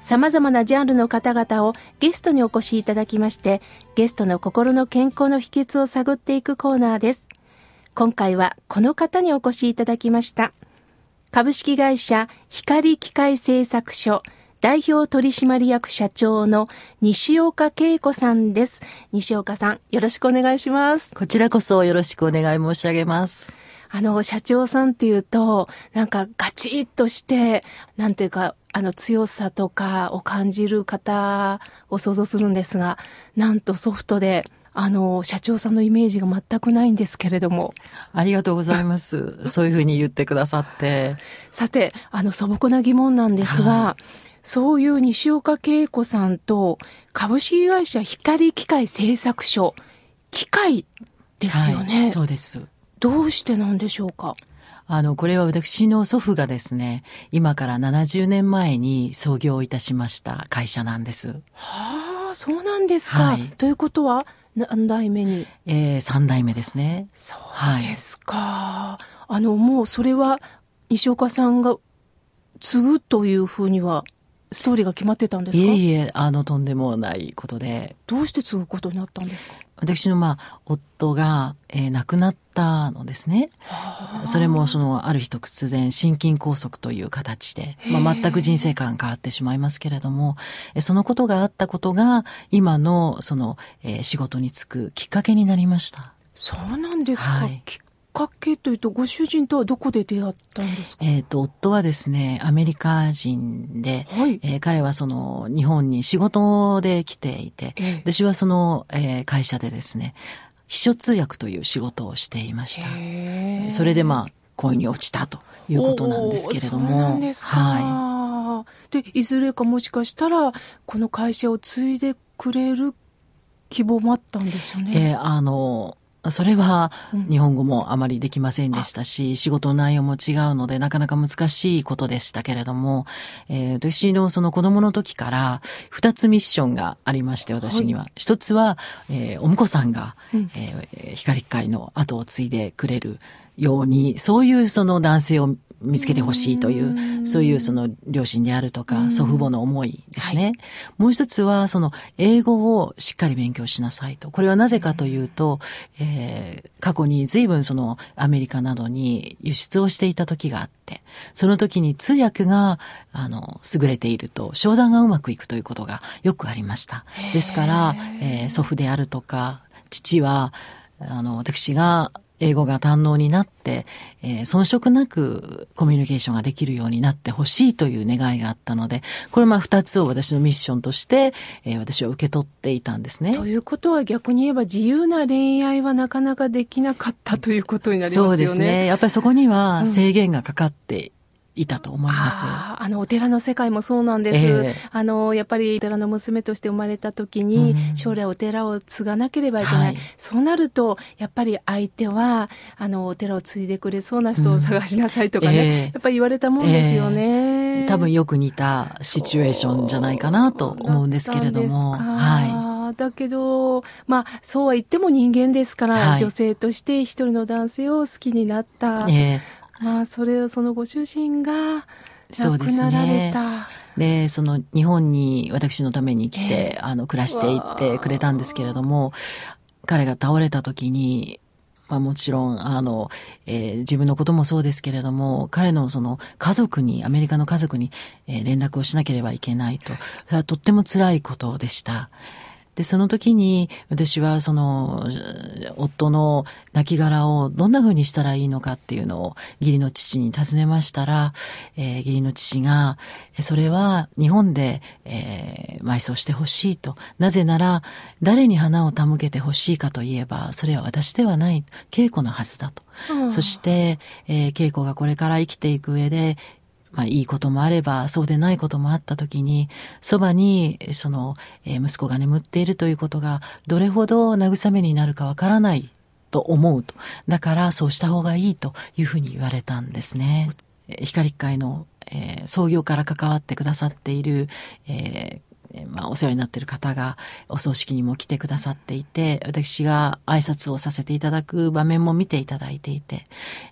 様々なジャンルの方々をゲストにお越しいただきましてゲストの心の健康の秘訣を探っていくコーナーです。今回はこの方にお越しいただきました。株式会社光機械製作所代表取締役社長の西岡恵子さんです。西岡さん、よろしくお願いします。こちらこそよろしくお願い申し上げます。あの、社長さんっていうと、なんかガチッとして、なんていうか、あの強さとかを感じる方を想像するんですが、なんとソフトで、あの、社長さんのイメージが全くないんですけれども。ありがとうございます。そういうふうに言ってくださって。さて、あの素朴な疑問なんですが、はそういう西岡恵子さんと株式会社光機械製作所、機械ですよね。はい、そうです。どうしてなんでしょうか？あの、これは私の祖父がですね、今から70年前に創業いたしました会社なんです。はあ、そうなんですか。はいということは、何代目に？えー、3代目ですね。そうですか。あの、もうそれは西岡さんが継ぐというふうにはストーリーが決まってたんですか？いえいえ、あの、とんでもないことで、どうして継ぐことになったんですか？私のまあ、夫が、えー亡くなったのですね。それもその、ある日突然、心筋梗塞という形で、まあ、全く人生観変わってしまいますけれども、えそのことがあったことが、今の、その、えー仕事に就くきっかけになりました。そうなんですか。はいきっかけというと、ご主人とはどこで出会ったんですか？えっ、と、夫はですね、アメリカ人で、はいえー彼はその、日本に仕事で来ていて、ええ私はその、えー会社でですね、秘書通訳という仕事をしていました。それでまあ、恋に落ちたということなんですけれども。おーそうなんでいずれかもしかしたら、この会社を継いでくれる希望もあったんですよい。ね。えーあの、それはうん。日本語もあまりできませんでしたし、仕事の内容も違うのでなかなか難しいことでしたけれども、えー私のその子供の時から二つミッションがありまして、私には。一つは、えーお婿さんが、うん。えー光会の後を継いでくれるように、そういうその男性を見つけてほしいという、そういうその両親であるとか、祖父母の思いですね。もう一つは、その英語をしっかり勉強しなさいと。これはなぜかというと、えー過去に随分そのアメリカなどに輸出をしていた時があって、その時に通訳が、あの、優れていると、商談がうまくいくということがよくありました。ですから、えー祖父であるとか、父は、あの、私が英語が堪能になって、えー遜色なくコミュニケーションができるようになってほしいという願いがあったので、これまあ二つを私のミッションとして、えー私は受け取っていたんですね。ということは逆に言えば自由な恋愛はなかなかできなかったということになりますよね。そうですね。やっぱりそこには制限がかかっていたと思います。あの、お寺の世界もそうなんです。ええあの、やっぱりお寺の娘として生まれた時に、うん将来お寺を継がなければいけない。はいそうなると、やっぱり相手は、あの、お寺を継いでくれそうな人を探しなさいとかね、うんええやっぱり言われたもんですよね。多分よく似たシチュエーションじゃないかなと思うんですけれども。はですかだけど、まあ、そうは言っても人間ですから、はい女性として一人の男性を好きになった。い。えまあ、それをそのご主人が亡くなられねた。ーで、その日本に私のために来て、ええあの、暮らしていってくれたんですけれども、彼が倒れた時に、まあもちろん、あの、えー自分のこともそうですけれども、彼のその家族に、アメリカの家族に、えー連絡をしなければいけないと、それはとっても辛いことでした。で、その時に私はその、夫の亡骸をどんな風にしたらいいのかっていうのを義理の父に尋ねましたら、えー義理の父が、えそれは日本で、えー埋葬してほしいと。なぜなら、誰に花を手向けてほしいかといえば、それは私ではない、恵子のはずだと。うんそして、えー、恵子がこれから生きていく上で、まあいいこともあれば、そうでないこともあった時に、そばに、その、息子が眠っているということが、どれほど慰めになるかわからないと思うと。だからそうした方がいいというふうに言われたんですね。光会の、えー創業から関わってくださっている、えーまあ、お世話になっている方がお葬式にも来てくださっていて、私が挨拶をさせていただく場面も見ていただいていて、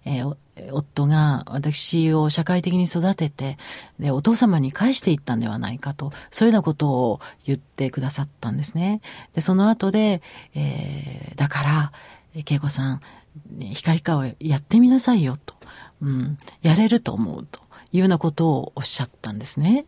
えー夫が私を社会的に育てて、で、お父様に返していったんではないかと、そういうようなことを言ってくださったんですね。で、その後で、えーだから、恵子さん、光川をやってみなさいよと。うん、やれると思うというようなことをおっしゃったんですね。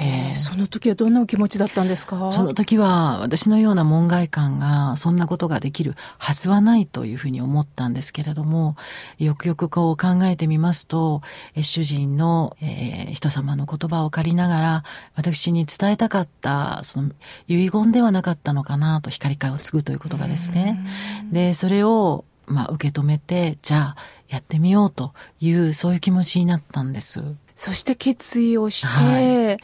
えーその時はどんなお気持ちだったんですか？その時は私のような門外漢がそんなことができるはずはないというふうに思ったんですけれども、よくよくこう考えてみますと、え主人の、えー人様の言葉を借りながら、私に伝えたかった、その遺言ではなかったのかなと、光会を継ぐということがですね。で、それを、まあ、受け止めて、じゃあ、やってみようという、そういう気持ちになったんです。そして決意をして、は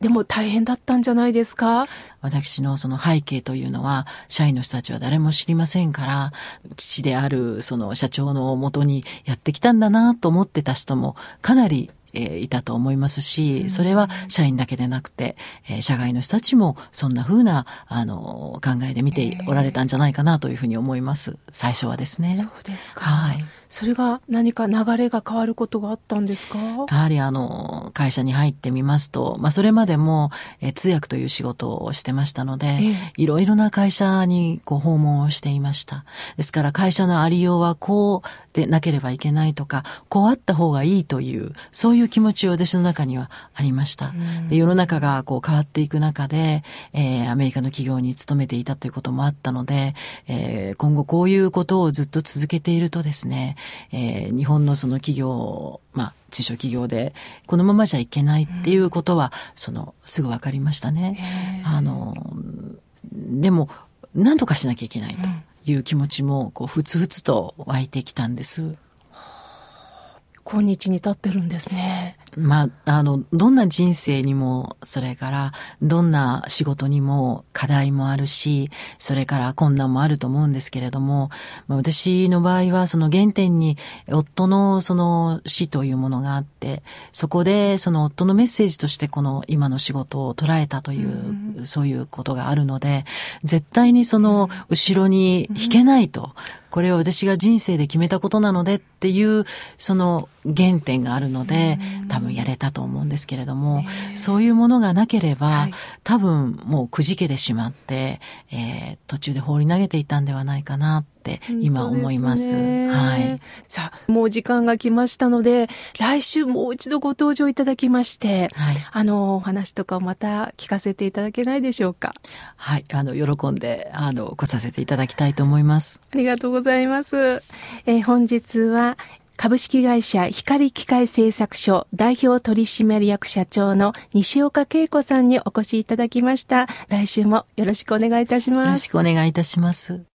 でも大変だったんじゃないですか？私のその背景というのは、社員の人たちは誰も知りませんから、父であるその社長のもとにやってきたんだなと思ってた人もかなり、えーいたと思いますし、それは社員だけでなくて、えー社外の人たちもそんな風な、あの、考えで見ておられたんじゃないかなというふうに思います。最初はですね。そうですか。はい。それが何か流れが変わることがあったんですか？やはりあの、会社に入ってみますと、まあそれまでも、えー通訳という仕事をしてましたので、ええいろいろな会社にこう訪問をしていました。ですから会社のありようはこうでなければいけないとか、こうあった方がいいという、そういう気持ちは私の中にはありました。で世の中がこう変わっていく中で、えーアメリカの企業に勤めていたということもあったので、えー今後こういうことをずっと続けているとですね、えー日本のその企業、まあ、中小企業で、このままじゃいけないっていうことは、その、すぐ分かりましたね。あの、でも、何とかしなきゃいけないという気持ちも、こう、ふつふつと湧いてきたんです。今日に至ってるんですね。まあ、あの、どんな人生にも、それから、どんな仕事にも課題もあるし、それから困難もあると思うんですけれども、まあ、私の場合は、その原点に、夫のその死というものがあって、そこで、その夫のメッセージとして、この今の仕事を捉えたという、そういうことがあるので、絶対にその、後ろに引けないと。これは私が人生で決めたことなのでっていう、その原点があるので、多分やれたと思うんですけれども、そういうものがなければ、はい。多分もうくじけてしまって、えー途中で放り投げていたんではないかなって今思います。すねはい。さあ、もう時間が来ましたので、来週もう一度ご登場いただきまして、はい。あの、お話とかをまた聞かせていただけないでしょうか？はい。あの、喜んで、あの、来させていただきたいと思います。ありがとうございます。えー本日は、株式会社光機械製作所代表取締役社長の西岡恵子さんにお越しいただきました。来週もよろしくお願いいたしよろますし。くお願いいたします。